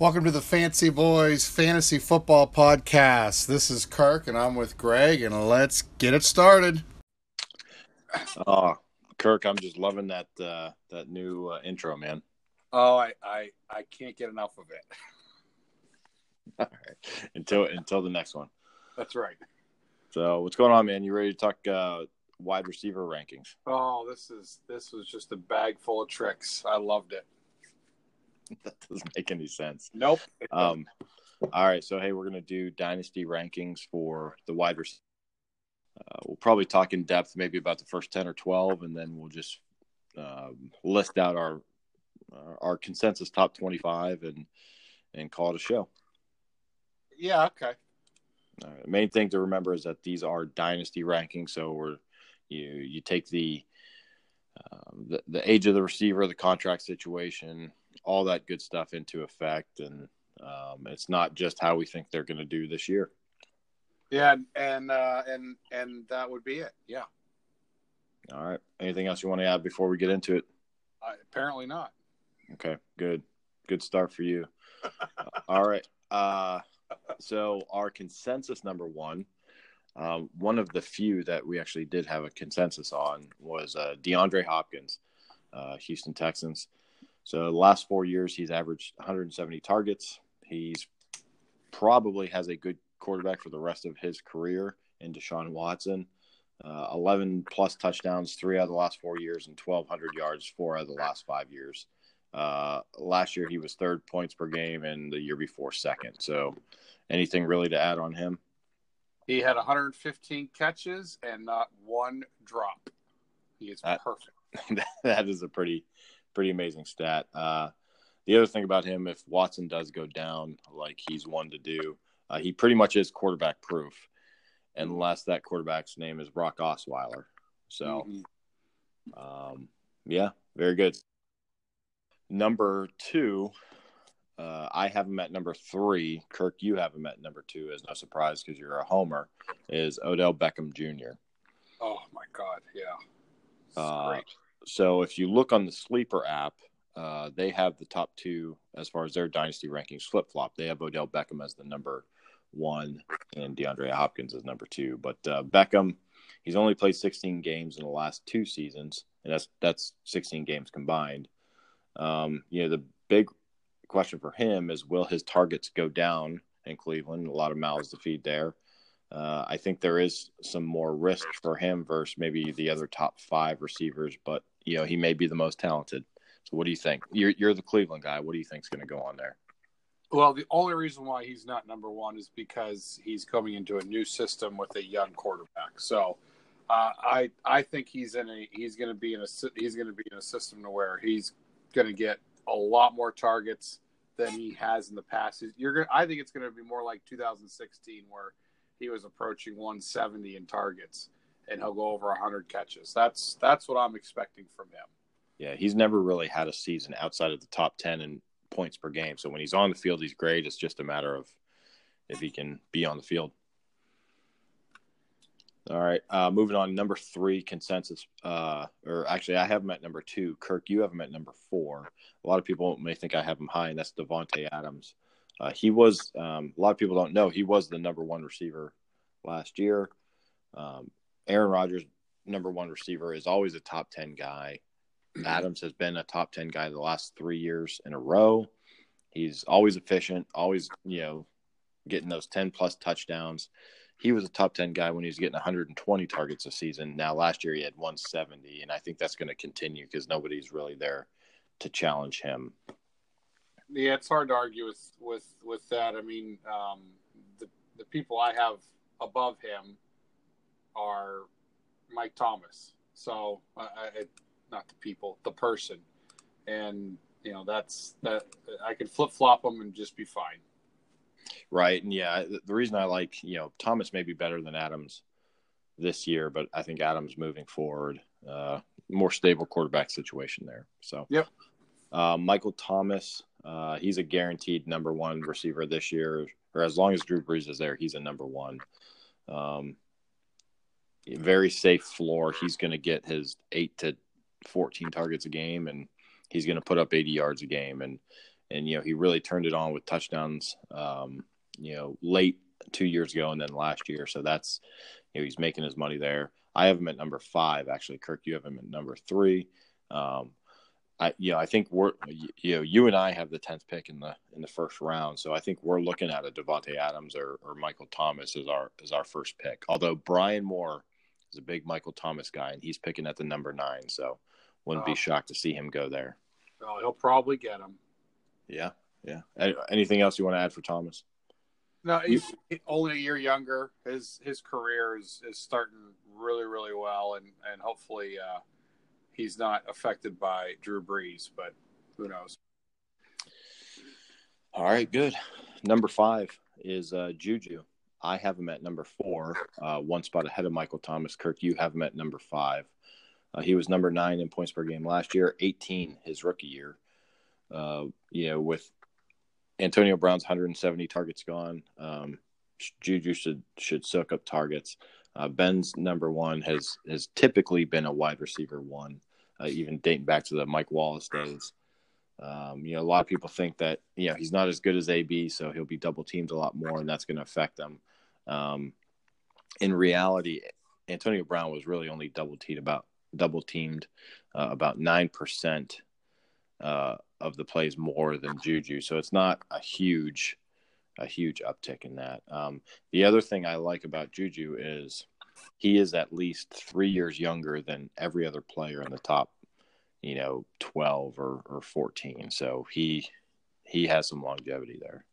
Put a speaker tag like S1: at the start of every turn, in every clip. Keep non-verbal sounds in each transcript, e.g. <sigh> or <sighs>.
S1: Welcome to the Fancy Boys Fantasy Football Podcast. This is Kirk, and I'm with Greg, and let's get it started.
S2: Oh, Kirk, I'm just loving that uh, that new uh, intro, man.
S3: Oh, I, I I can't get enough of it. <laughs>
S2: All right, until until the next one.
S3: That's right.
S2: So, what's going on, man? You ready to talk uh, wide receiver rankings?
S3: Oh, this is this was just a bag full of tricks. I loved it. <laughs>
S2: that doesn't make any sense.
S3: Nope.
S2: Um, all right, so hey, we're gonna do dynasty rankings for the wide receiver. Uh, we'll probably talk in depth, maybe about the first ten or twelve, and then we'll just um, list out our our consensus top twenty-five and and call it a show.
S3: Yeah. Okay.
S2: Uh, the main thing to remember is that these are dynasty rankings, so we're you you take the, um, the the age of the receiver, the contract situation, all that good stuff into effect, and um, it's not just how we think they're going to do this year.
S3: Yeah, and uh, and and that would be it. Yeah.
S2: All right. Anything else you want to add before we get into it?
S3: Uh, apparently not.
S2: Okay. Good. Good start for you. <laughs> all right. Uh, so our consensus number one, um, one of the few that we actually did have a consensus on was uh, DeAndre Hopkins, uh, Houston Texans. So the last four years, he's averaged 170 targets. He's probably has a good quarterback for the rest of his career in Deshaun Watson. Uh, 11 plus touchdowns, three out of the last four years, and 1,200 yards, four out of the last five years. Uh, last year, he was third points per game, and the year before, second. So, anything really to add on him?
S3: He had 115 catches and not one drop. He is
S2: That-
S3: perfect. <laughs>
S2: that is a pretty, pretty amazing stat. Uh, the other thing about him, if Watson does go down like he's one to do, uh, he pretty much is quarterback proof, unless that quarterback's name is Brock Osweiler. So,
S3: Mhm.
S2: um, yeah, very good. Number two, uh, I have him at number three. Kirk, you have him at number two, as no surprise because you're a homer. Is Odell Beckham Jr.
S3: Oh my God. Yeah.
S2: Uh,
S3: great.
S2: So if you look on the Sleeper app, uh, they have the top two as far as their dynasty rankings flip flop. They have Odell Beckham as the number one and DeAndre Hopkins as number two. But uh, Beckham, he's only played 16 games in the last two seasons, and that's that's 16 games combined. Um, you know, the big question for him is will his targets go down in Cleveland? A lot of mouths to feed there. Uh, I think there is some more risk for him versus maybe the other top five receivers, but you know he may be the most talented. So, what do you think? You're you're the Cleveland guy. What do you think is going to go on there?
S3: Well, the only reason why he's not number one is because he's coming into a new system with a young quarterback. So, uh, I I think he's in a he's going to be in a he's going to be in a system to where he's going to get a lot more targets than he has in the past. You're going I think it's going to be more like 2016 where he was approaching 170 in targets and he'll go over 100 catches. That's that's what I'm expecting from him.
S2: Yeah, he's never really had a season outside of the top ten in points per game. So when he's on the field, he's great. It's just a matter of if he can be on the field. All right, uh, moving on. Number three consensus, uh, or actually, I have him at number two. Kirk, you have him at number four. A lot of people may think I have him high, and that's Davante Adams. Uh, he was. Um, a lot of people don't know he was the number one receiver last year. Um, Aaron Rodgers, number one receiver, is always a top ten guy. Adams has been a top 10 guy the last three years in a row. He's always efficient, always, you know, getting those 10 plus touchdowns. He was a top 10 guy when he was getting 120 targets a season. Now, last year he had 170, and I think that's going to continue because nobody's really there to challenge him.
S3: Yeah, it's hard to argue with with with that. I mean, um, the the people I have above him are Mike Thomas. So, I, I, not the people, the person, and you know that's that. I could flip flop them and just be fine.
S2: Right. And yeah, the reason I like, you know, Thomas may be better than Adams this year, but I think Adams moving forward, uh, more stable quarterback situation there. So,
S3: Yep.
S2: Uh, Michael Thomas, uh, he's a guaranteed number one receiver this year, or as long as Drew Brees is there, he's a number one. Um, very safe floor. He's going to get his eight to 14 targets a game and he's going to put up 80 yards a game. And and you know he really turned it on with touchdowns. Um, you know, late two years ago and then last year. So that's you know he's making his money there. I have him at number five. Actually, Kirk, you have him at number three. Um, I you know I think we're you know you and I have the tenth pick in the in the first round, so I think we're looking at a Davante Adams or, or Michael Thomas as our as our first pick. Although Brian Moore is a big Michael Thomas guy, and he's picking at the number nine, so wouldn't be shocked to see him go there.
S3: Well, he'll probably get him.
S2: Yeah, yeah. Anything else you want to add for Thomas?
S3: No, he's only a year younger. His his career is, is starting really really well, and and hopefully uh, he's not affected by Drew Brees, but who knows?
S2: All right, good. Number five is uh, Juju. I have him at number four, uh, one spot ahead of Michael Thomas. Kirk, you have him at number five. Uh, he was number nine in points per game last year, 18 his rookie year. Uh, you know, with Antonio Brown's 170 targets gone, um, Juju should should soak up targets. Uh, Ben's number one has has typically been a wide receiver one, uh, even dating back to the Mike Wallace days. Um, you know, a lot of people think that you know he's not as good as AB, so he'll be double teamed a lot more, and that's going to affect them. Um, in reality, Antonio Brown was really only double teamed about double teamed uh, about nine percent uh, of the plays more than Juju, so it's not a huge a huge uptick in that. Um, the other thing I like about Juju is he is at least three years younger than every other player in the top, you know, twelve or, or fourteen. So he he has some longevity there.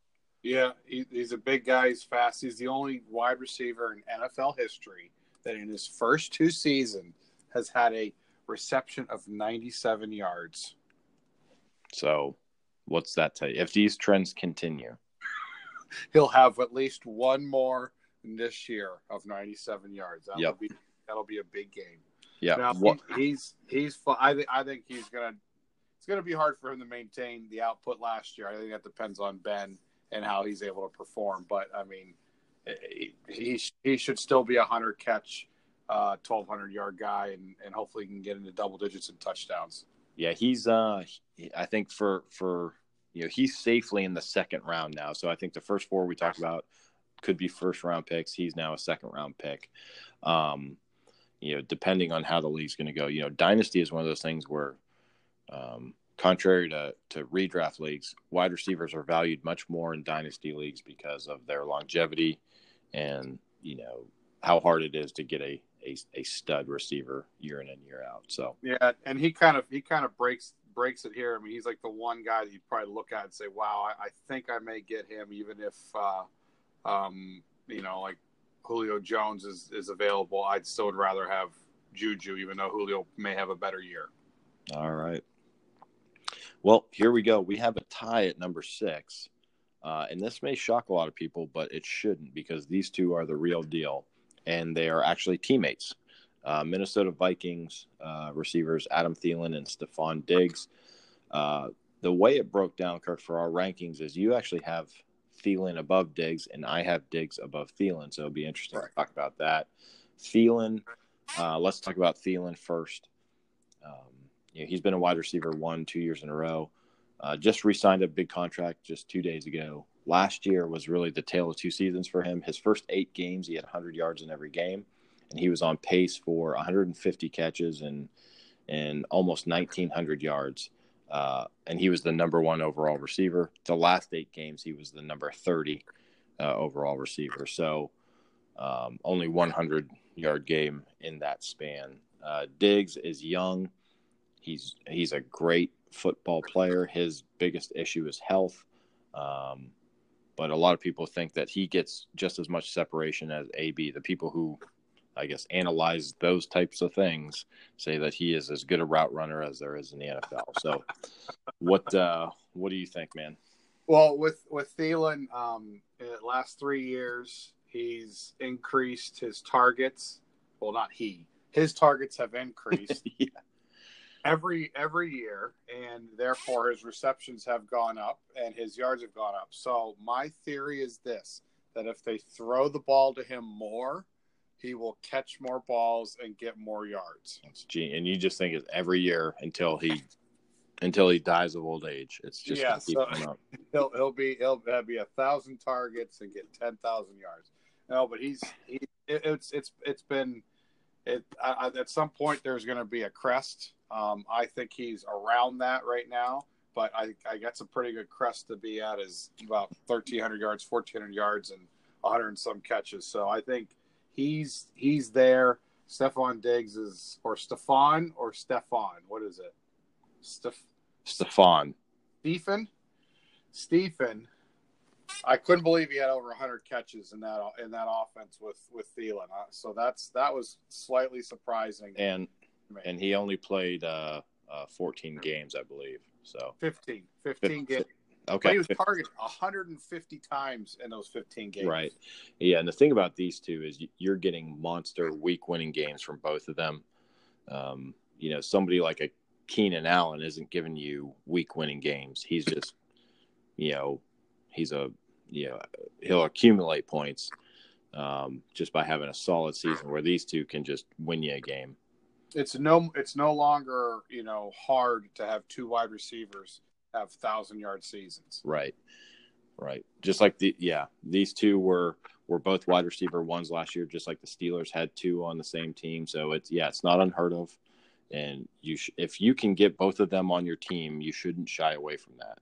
S3: Yeah, he, he's a big guy. He's fast. He's the only wide receiver in NFL history that in his first two seasons has had a reception of 97 yards.
S2: So, what's that tell you? If these trends continue, <laughs>
S3: he'll have at least one more this year of 97 yards. That'll yep. be that'll be a big game.
S2: Yeah.
S3: Now, what? he's he's I think I think he's gonna it's gonna be hard for him to maintain the output last year. I think that depends on Ben and how he's able to perform. But I mean, he he should still be a hundred catch, uh, twelve hundred yard guy, and and hopefully he can get into double digits and touchdowns.
S2: Yeah, he's uh, I think for for you know he's safely in the second round now. So I think the first four we talked about could be first round picks. He's now a second round pick. Um, you know, depending on how the league's going to go. You know, dynasty is one of those things where, um, contrary to to redraft leagues, wide receivers are valued much more in dynasty leagues because of their longevity and you know how hard it is to get a a, a stud receiver year in and year out. So
S3: yeah, and he kind of he kind of breaks breaks it here. I mean, he's like the one guy that you'd probably look at and say, "Wow, I, I think I may get him," even if uh, um, you know, like Julio Jones is is available. I'd still would rather have Juju, even though Julio may have a better year.
S2: All right. Well, here we go. We have a tie at number six. Uh, and this may shock a lot of people, but it shouldn't because these two are the real deal. And they are actually teammates uh, Minnesota Vikings uh, receivers Adam Thielen and Stefon Diggs. Uh, the way it broke down, Kirk, for our rankings is you actually have Thielen above Diggs, and I have Diggs above Thielen. So it'll be interesting right. to talk about that. Thielen, uh, let's talk about Thielen first. Um, you know, he's been a wide receiver one, two years in a row. Uh, just re-signed a big contract just two days ago. Last year was really the tale of two seasons for him. His first eight games, he had 100 yards in every game and he was on pace for 150 catches and and almost 1900 yards. Uh, and he was the number one overall receiver. The last eight games, he was the number 30 uh, overall receiver. So um, only 100 yard game in that span. Uh, Diggs is young. He's he's a great football player. His biggest issue is health. Um, but a lot of people think that he gets just as much separation as AB. The people who I guess, analyze those types of things, say that he is as good a route runner as there is in the NFL. So, what uh, what do you think, man?
S3: Well, with with Thielen, um, in the last three years, he's increased his targets. Well, not he. His targets have increased <laughs> yeah. every every year, and therefore his receptions have gone up and his yards have gone up. So my theory is this: that if they throw the ball to him more, he will catch more balls and get more yards.
S2: That's and you just think it's every year until he until he dies of old age. It's just
S3: Yeah, so- <laughs> he'll he'll be he'll have be a thousand targets and get ten thousand yards. No, but he's he it, it's it's it's been it I- at some point there's going to be a crest. Um, I think he's around that right now, but I I got some pretty good crest to be at is about thirteen hundred yards, fourteen hundred yards, and hundred and some catches. So I think he's he's there. Stephon Diggs is or Stefan or Stefan. What is it? Steph
S2: Stefan.
S3: Stephen, Stephen, I couldn't believe he had over 100 catches in that in that offense with with Thielen. Uh, So that's that was slightly surprising.
S2: And and he only played uh, uh 14 games, I believe. So
S3: 15, 15 games. But
S2: okay.
S3: he was targeted 150 times in those 15 games.
S2: Right. Yeah, and the thing about these two is you're getting monster week winning games from both of them. Um, you know, somebody like a Keenan Allen isn't giving you week winning games. He's just, you know, he's a, you know, he'll accumulate points um, just by having a solid season. Where these two can just win you a game.
S3: It's no it's no longer you know hard to have two wide receivers have thousand yard seasons.
S2: Right. Right. Just like the yeah, these two were were both wide receiver ones last year, just like the Steelers had two on the same team. So it's yeah, it's not unheard of. And you sh- if you can get both of them on your team, you shouldn't shy away from that.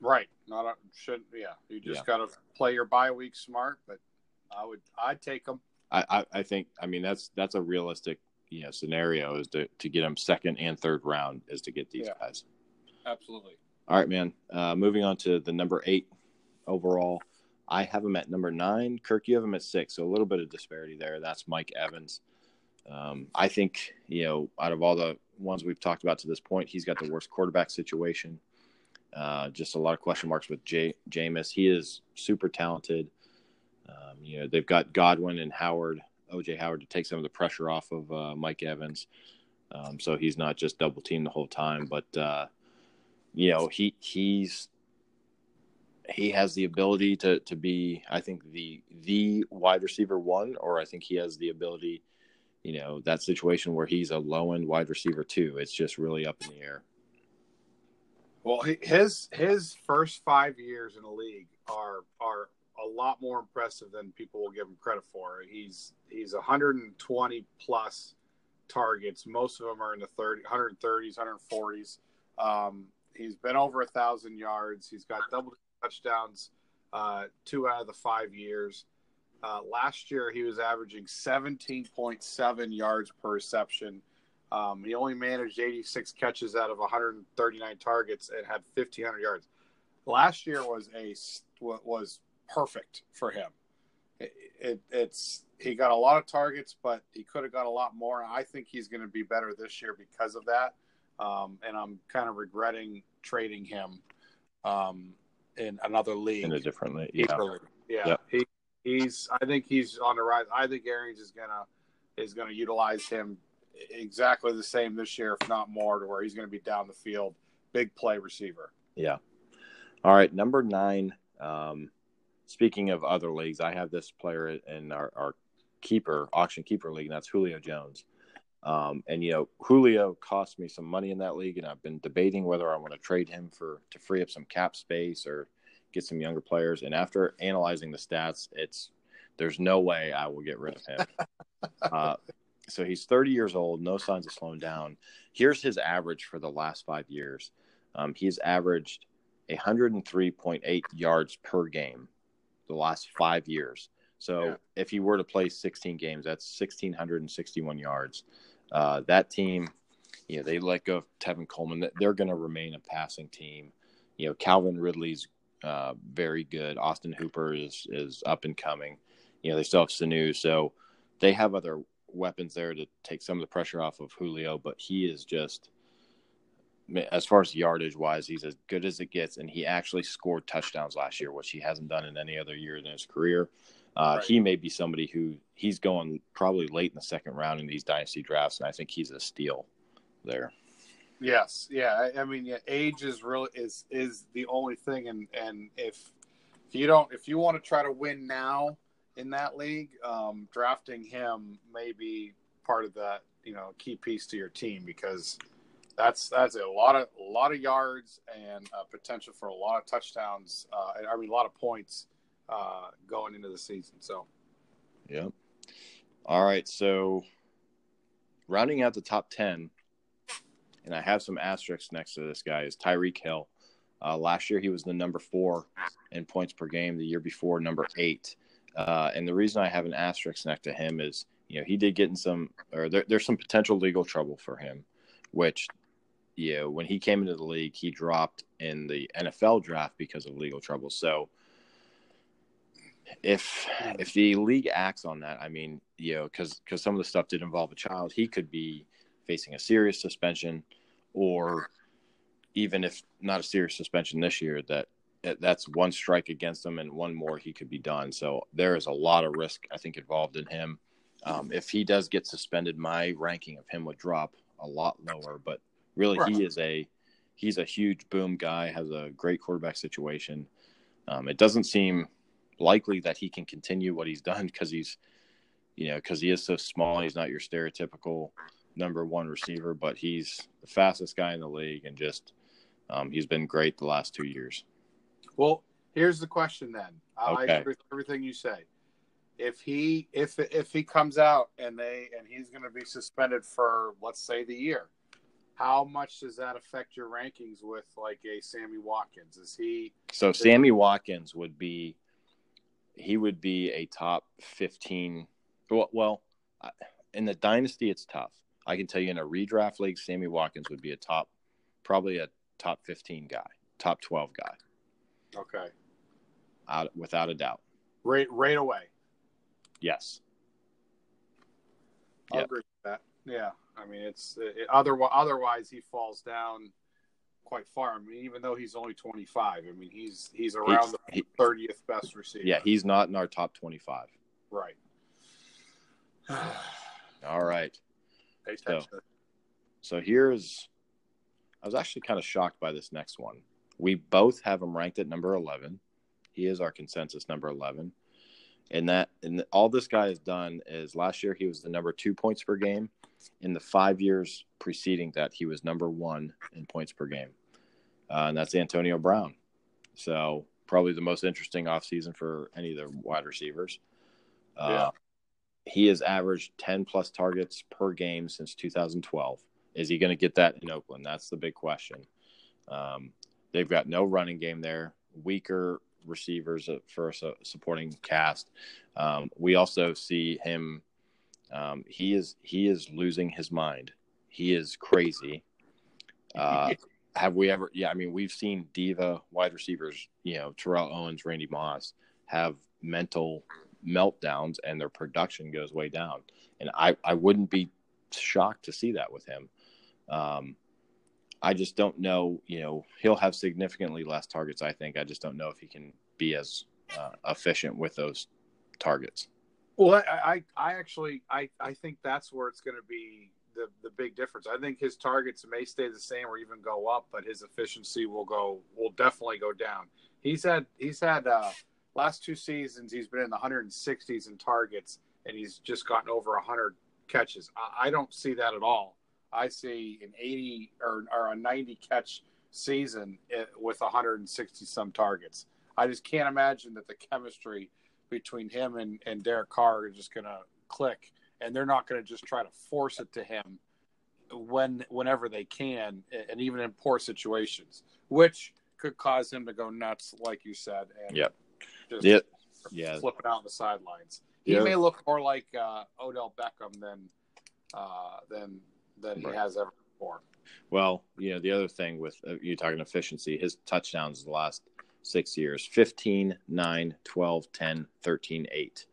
S3: Right. Not a, should yeah. You just
S2: Yeah.
S3: got to play your bye week smart. But I would I'd take them.
S2: I, I I think I mean that's that's a realistic you know scenario is to to get them second and third round is to get these
S3: Yeah.
S2: guys.
S3: Absolutely.
S2: All right, man. Uh, moving on to the number eight overall. I have him at number nine. Kirk, you have him at six. So a little bit of disparity there. That's Mike Evans. Um, I think, you know, out of all the ones we've talked about to this point, he's got the worst quarterback situation. Uh, just a lot of question marks with J- Jameis. He is super talented. Um, you know, they've got Godwin and Howard, OJ Howard, to take some of the pressure off of uh, Mike Evans. Um, so he's not just double teamed the whole time. But, uh, you know, he he's he has the ability to to be I think the the wide receiver one or I think he has the ability you know that situation where he's a low end wide receiver two it's just really up in the air
S3: Well, his his first five years in the league are are a lot more impressive than people will give him credit for. He's he's 120 plus targets. Most of them are in the 30, 130s, 140s. Um, he's been over a thousand yards. He's got double touchdowns uh, two out of the five years. Uh, last year, he was averaging 17.7 yards per reception. Um, he only managed 86 catches out of 139 targets and had 1,500 yards. Last year was a was perfect for him. It, it, it's he got a lot of targets, but he could have got a lot more. I think he's going to be better this year because of that. Um, and I'm kind of regretting trading him um, in another league.
S2: in a different league yeah.
S3: Yeah. He he's I think he's on the rise. I think Arians is gonna is gonna utilize him exactly the same this year, if not more, to where he's gonna be down the field, big play receiver.
S2: yeah all right number nine um speaking of other leagues I have this player in our, our keeper auction keeper league and that's Julio Jones Um, and you know, Julio cost me some money in that league, and I've been debating whether I want to trade him for to free up some cap space or get some younger players. And after analyzing the stats, it's there's no way I will get rid of him. <laughs> uh, so he's 30 years old, no signs of slowing down. Here's his average for the last five years. Um, he's averaged 103.8 yards per game the last five years. So
S3: Yeah.
S2: if he were to play 16 games, that's 1,661 yards. Uh, that team, you know, they let go of Tevin Coleman. They're going to remain a passing team. You know, Calvin Ridley's uh, very good. Austin Hooper is is up and coming. You know, they still have Sanu, so they have other weapons there to take some of the pressure off of Julio. But he is just, as far as yardage wise, he's as good as it gets, and he actually scored touchdowns last year, which he hasn't done in any other year in his career. Uh,
S3: Right.
S2: He may be somebody who he's going probably late in the second round in these dynasty drafts, and I think he's a steal there.
S3: Yes, yeah. I, I mean, yeah, age is really is is the only thing, and and if if you don't if you want to try to win now in that league, um, drafting him may be part of that you know key piece to your team because that's that's a lot of a lot of yards and uh, potential for a lot of touchdowns. Uh, I mean, a lot of points uh, going into the season. So,
S2: yep. All right, so rounding out the top ten, and I have some asterisks next to this guy is Tyreek Hill. Uh, last year, he was the number four in points per game. The year before, number eight. Uh, and the reason I have an asterisk next to him is, you know, he did get in some, or there, there's some potential legal trouble for him, which you know, when he came into the league, he dropped in the NFL draft because of legal trouble. So if if the league acts on that, I mean, you know, because because some of the stuff did involve a child, he could be facing a serious suspension, or even if not a serious suspension this year, that that's one strike against him and one more he could be done. So there is a lot of risk I think involved in him. Um, if he does get suspended, my ranking of him would drop a lot lower. But Really, right. he is a he's a huge boom guy. Has a great quarterback situation. Um, it doesn't seem likely that he can continue what he's done because he's you know because he is so small. He's not your stereotypical number one receiver, but he's the fastest guy in the league and just um, he's been great the last two years.
S3: Well, here's the question then. I okay. agree with everything you say. If he if if he comes out and they and he's going to be suspended for let's say the year, how much does that affect your rankings with like a Sammy Watkins? Is he
S2: so Sammy Watkins would be he would be a top 15 well, well in the dynasty it's tough. I can tell you in a redraft league Sammy Watkins would be a top probably a top 15 guy, top 12 guy.
S3: Okay.
S2: Out without a doubt.
S3: Right right away.
S2: Yes.
S3: i yep. agree with that. Yeah. I mean, it's it, otherwise otherwise he falls down quite far. I mean, even though he's only 25, I mean he's he's around the 30th best receiver.
S2: Yeah, he's not in our top 25.
S3: Right. <sighs>
S2: All right. So, so here's I was actually kind of shocked by this next one. We both have him ranked at number 11. He is our consensus number 11. And that and all this guy has done is last year he was the number 2 points per game in the five years preceding that, he was number one in points per game. Uh, and that's Antonio Brown. So probably the most interesting offseason for any of the wide receivers. Uh, yeah. He has averaged 10 plus targets per game since 2012. Is he going to get that in Oakland? That's the big question. Um, they've got no running game there, weaker receivers for a supporting cast. Um, we also see him um, he is he is losing his mind. He is crazy. Uh, <laughs> have we ever? Yeah, I mean, we've seen diva wide receivers, you know, Terrell Owens, Randy Moss, have mental meltdowns, and their production goes way down. And I I wouldn't be shocked to see that with him. Um, I just don't know. You know, he'll have significantly less targets. I think. I just don't know if he can be as uh, efficient with those targets.
S3: Well, I, I, I actually, I, I think that's where it's going to be the, the big difference. I think his targets may stay the same or even go up, but his efficiency will go, will definitely go down. He's had, he's had, uh, last two seasons, he's been in the 160s in targets and he's just gotten over 100 catches. I, I don't see that at all. I see an 80 or, or a 90 catch season eh, with 160 some targets. I just can't imagine that the chemistry between him and, and Derek Carr are just going to click, and they're not going to just try to force it to him when whenever they can, and even in poor situations, which could cause him to go nuts, like you said. And
S2: yep. Yep.
S3: Yeah. Flipping out on the sidelines. He yep. may look more like uh, Odell Beckham than uh, than than he has ever before.
S2: Well, you know, the other thing with uh, you talking efficiency, his touchdowns the last six years 15, 9, 12, 10, 13, 8.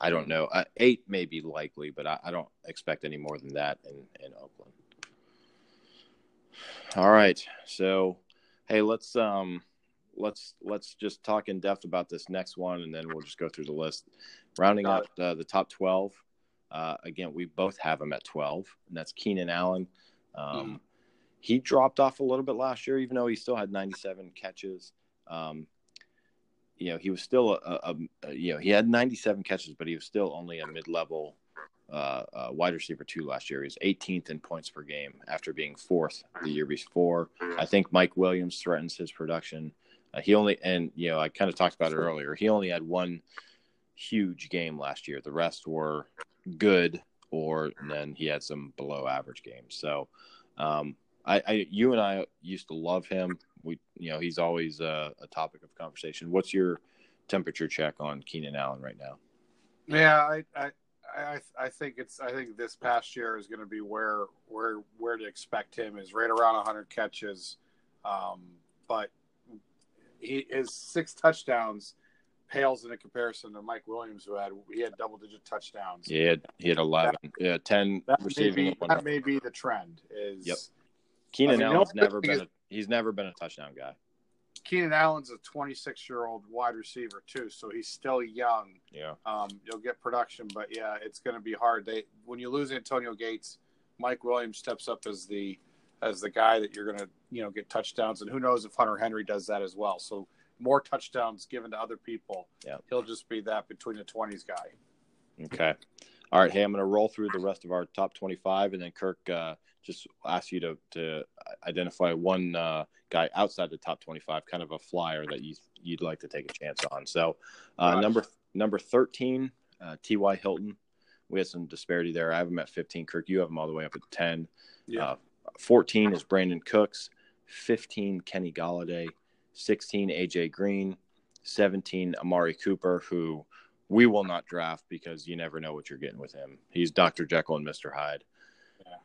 S2: I don't know. Uh, eight may be likely, but I, I, don't expect any more than that in, in Oakland. All right. So, hey, let's um, let's let's just talk in depth about this next one, and then we'll just go through the list. Rounding up uh, the top twelve. Uh, again, we both have him at twelve, and that's Keenan Allen. Um, mm. He dropped off a little bit last year, even though he still had 97 catches. Um, you know, he was still a, a, a, you know he had 97 catches, but he was still only a mid-level uh, uh, wide receiver two last year. He's 18th in points per game after being fourth the year before. I think Mike Williams threatens his production. Uh, he only and you know I kind of talked about it earlier. He only had one huge game last year. The rest were good, or then he had some below average games. So, um, I, I, you and I used to love him. We, you know, he's always a, a topic of conversation. What's your temperature check on Keenan Allen right now?
S3: Yeah, I, I, I, I think it's. I think this past year is going to be where where where to expect him is right around 100 catches, um, but he his six touchdowns pales in a comparison to Mike Williams, who had he had double digit touchdowns.
S2: He had he had 11, that, yeah, 10
S3: that receiving. May be, that may be the trend. Is
S2: yep. Keenan I mean, Allen's never been. A, he's never been a touchdown guy.
S3: Keenan Allen's a 26 year old wide receiver too, so he's still young.
S2: Yeah.
S3: Um, you'll get production, but yeah, it's going to be hard. They when you lose Antonio Gates, Mike Williams steps up as the as the guy that you're going to you know get touchdowns, and who knows if Hunter Henry does that as well. So more touchdowns given to other people.
S2: Yeah.
S3: He'll just be that between the 20s guy.
S2: Okay. All right. Hey, I'm going to roll through the rest of our top 25, and then Kirk uh, just ask you to to identify one uh, guy outside the top 25, kind of a flyer that you you'd like to take a chance on. So, uh, number number 13, uh, T.Y. Hilton. We had some disparity there. I have him at 15. Kirk, you have him all the way up at 10.
S3: Yeah. Uh,
S2: 14 is Brandin Cooks. 15, Kenny Golladay. 16, AJ Green. 17, Amari Cooper, who we will not draft because you never know what you're getting with him. He's Dr. Jekyll and Mr. Hyde.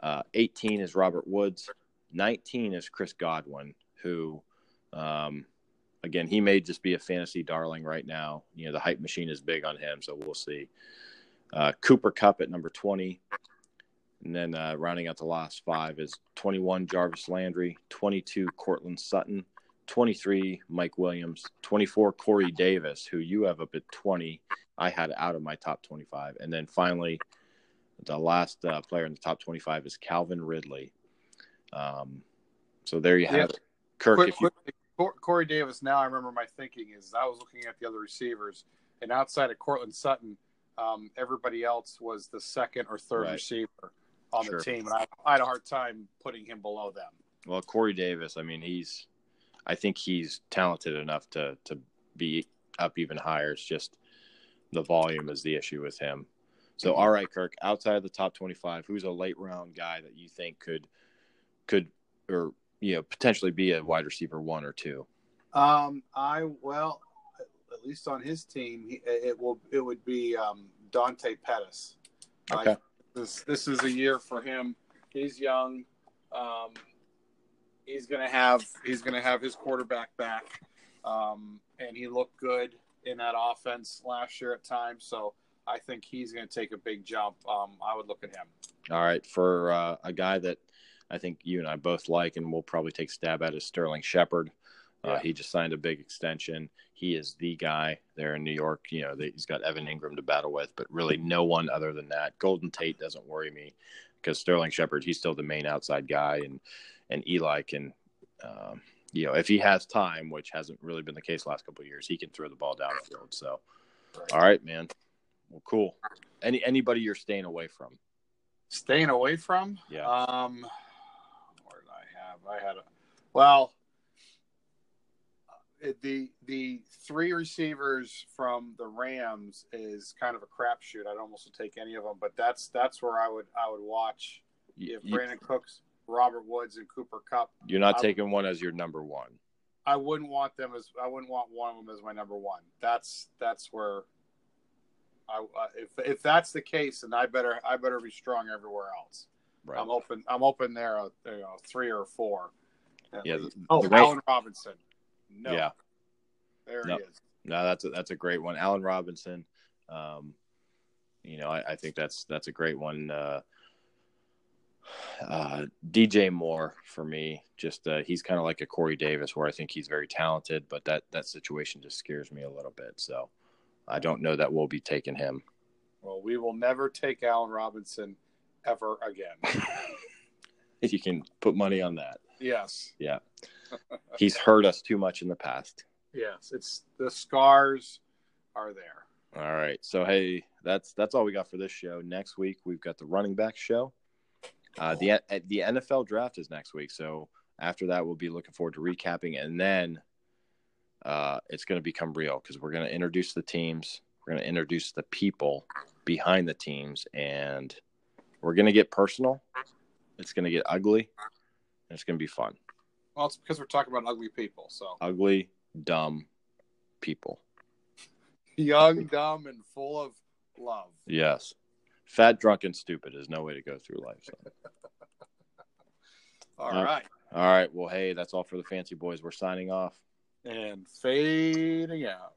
S2: Uh, 18 is Robert Woods. 19 is Chris Godwin, who, um, again, he may just be a fantasy darling right now. You know, the hype machine is big on him, so we'll see. Uh, Cooper Kupp at number 20. And then uh, rounding out the last five is 21 Jarvis Landry, 22 Courtland Sutton, 23 Mike Williams, 24 Corey Davis, who you have up at 20. I had out of my top 25. And then finally, the last uh, player in the top 25 is Calvin Ridley. Um, so there you have yeah. it. Kirk, quick,
S3: you... Corey Davis, now I remember my thinking is I was looking at the other receivers, and outside of Courtland Sutton, um, everybody else was the second or third right. receiver on sure. the team, and I, I had a hard time putting him below them.
S2: Well, Corey Davis, I mean, he's, I think he's talented enough to to be up even higher. It's just the volume is the issue with him. So, all right, Kirk, outside of the top 25, who's a late round guy that you think could, could, or, you know, potentially be a wide receiver one or two?
S3: Um, I, well, at least on his team, it will, it would be, um, Dante Pettis.
S2: Okay. I,
S3: this, this is a year for him. He's young. Um, he's going to have, he's going to have his quarterback back. Um, and he looked good in that offense last year at times. So, I think he's going to take a big jump. Um, I would look at him.
S2: All right, for uh, a guy that I think you and I both like, and we'll probably take a stab at is Sterling Shepard. Uh, yeah. He just signed a big extension. He is the guy there in New York. You know, he's got Evan Engram to battle with, but really no one other than that. Golden Tate doesn't worry me because Sterling Shepard, he's still the main outside guy, and and Eli can, um, you know, if he has time, which hasn't really been the case last couple years, he can throw the ball downfield. So, right. all right, man. Well, cool. Any anybody you're staying away from?
S3: Staying away from?
S2: Yeah.
S3: Um, where did I have? I had a well. The the three receivers from the Rams is kind of a crapshoot. I'd almost take any of them, but that's that's where I would I would watch if you, Brandin Cooks, Robert Woods, and Cooper Kupp.
S2: You're not I, taking one as your number one.
S3: I wouldn't want them as I wouldn't want one of them as my number one. That's that's where I, if if that's the case, then I better I better be strong everywhere else. Right. I'm open. I'm open there. Uh, you know, three or four.
S2: Yeah. The,
S3: oh, the Allen Robinson. No.
S2: Yeah.
S3: There no. he is.
S2: No, that's a, that's a great one. Allen Robinson. Um, you know, I, I, think that's that's a great one. Uh, uh, DJ Moore for me, just uh, he's kind of like a Corey Davis, where I think he's very talented, but that that situation just scares me a little bit. So I don't know that we'll be taking him.
S3: Well, we will never take Allen Robinson ever again.
S2: If <laughs> you can put money on that.
S3: Yes.
S2: Yeah. <laughs> He's hurt us too much in the past.
S3: Yes, it's the scars are there.
S2: All right. So hey, that's that's all we got for this show. Next week we've got the running back show. Uh, the the NFL draft is next week, so after that we'll be looking forward to recapping, and then uh, it's going to become real because we're going to introduce the teams, we're going to introduce the people behind the teams, and we're going to get personal. It's going to get ugly. And it's going to be fun.
S3: Well, it's because we're talking about ugly people. So
S2: ugly, dumb people.
S3: Young, dumb, and full of love.
S2: Yes. Fat, drunk, and stupid is no way to go through life. So. <laughs>
S3: all uh, right.
S2: All right. Well, hey, that's all for the fancy boys. We're signing off.
S3: And fading out.